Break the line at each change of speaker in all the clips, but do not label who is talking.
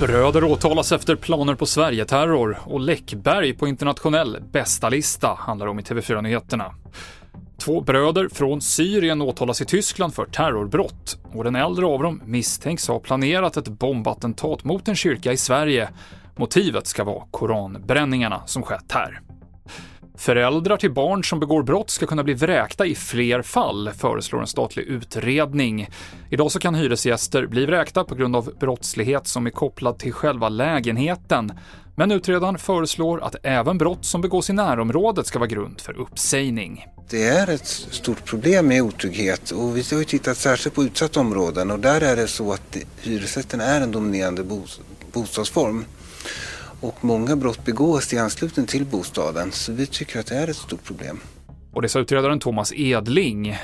Bröder åtalas efter planer på Sverigeterror och Läckberg på internationell bästa lista handlar om i TV4-nyheterna. Två bröder från Syrien åtalas i Tyskland för terrorbrott och den äldre av dem misstänks ha planerat ett bombattentat mot en kyrka i Sverige. Motivet ska vara koranbränningarna som skett här. Föräldrar till barn som begår brott ska kunna bli vräkta i fler fall, föreslår en statlig utredning. Idag så kan hyresgäster bli vräkta på grund av brottslighet som är kopplad till själva lägenheten. Men utredaren föreslår att även brott som begås i närområdet ska vara grund för uppsägning.
Det är ett stort problem med otrygghet och vi har ju tittat särskilt på utsatta områden och där är det så att hyresrätten är en dominerande bostadsform. Och många brott begås i anslutning till bostaden så vi tycker att det är ett stort problem.
Och det sa utredaren Thomas Edling.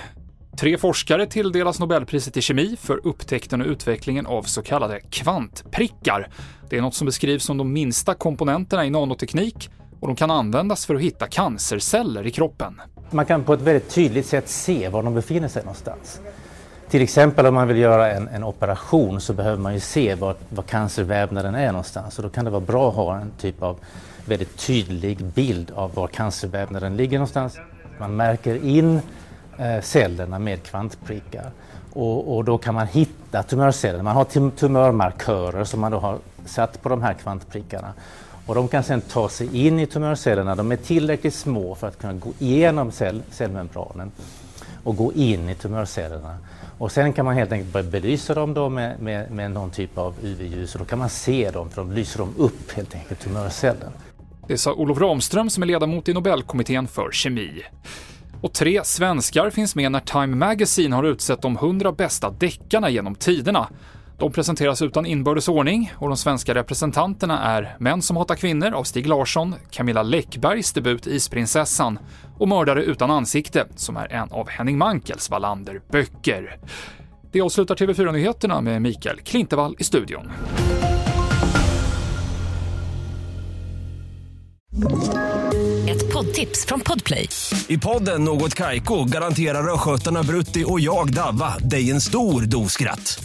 Tre forskare tilldelas Nobelpriset i kemi för upptäckten och utvecklingen av så kallade kvantprickar. Det är något som beskrivs som de minsta komponenterna i nanoteknik och de kan användas för att hitta cancerceller i kroppen.
Man kan på ett väldigt tydligt sätt se var de befinner sig någonstans. Till exempel om man vill göra en, en operation så behöver man ju se var, var cancervävnaden är någonstans och då kan det vara bra att ha en typ av väldigt tydlig bild av var cancervävnaden ligger någonstans. Man märker in eh, cellerna med kvantprickar och, och, då kan man hitta tumörceller. Man har tumörmarkörer som man då har satt på de här kvantprickarna och de kan sedan ta sig in i tumörcellerna. De är tillräckligt små för att kunna gå igenom cell, cellmembranen och gå in i tumörcellerna. Och sen kan man helt enkelt börja belysa dem då med, med, med någon typ av UV-ljus och då kan man se dem för de lyser de upp helt enkelt tumörcellen.
Det sa Olof Ramström som är ledamot i Nobelkommittén för kemi. Och tre svenskar finns med när Time Magazine har utsett de 100 bästa deckarna genom tiderna. De presenteras utan inbördes ordning och de svenska representanterna är Män som hatar kvinnor av Stig Larsson, Camilla Läckbergs debut Isprinsessan och Mördare utan ansikte, som är en av Henning Mankels Wallander-böcker. Det avslutar TV4-nyheterna med Mikael Klintevall i studion.
Ett poddtips från Podplay.
I podden Något Kaiko garanterar östgötarna Brutti och jag, Davva, dig en stor dos skratt.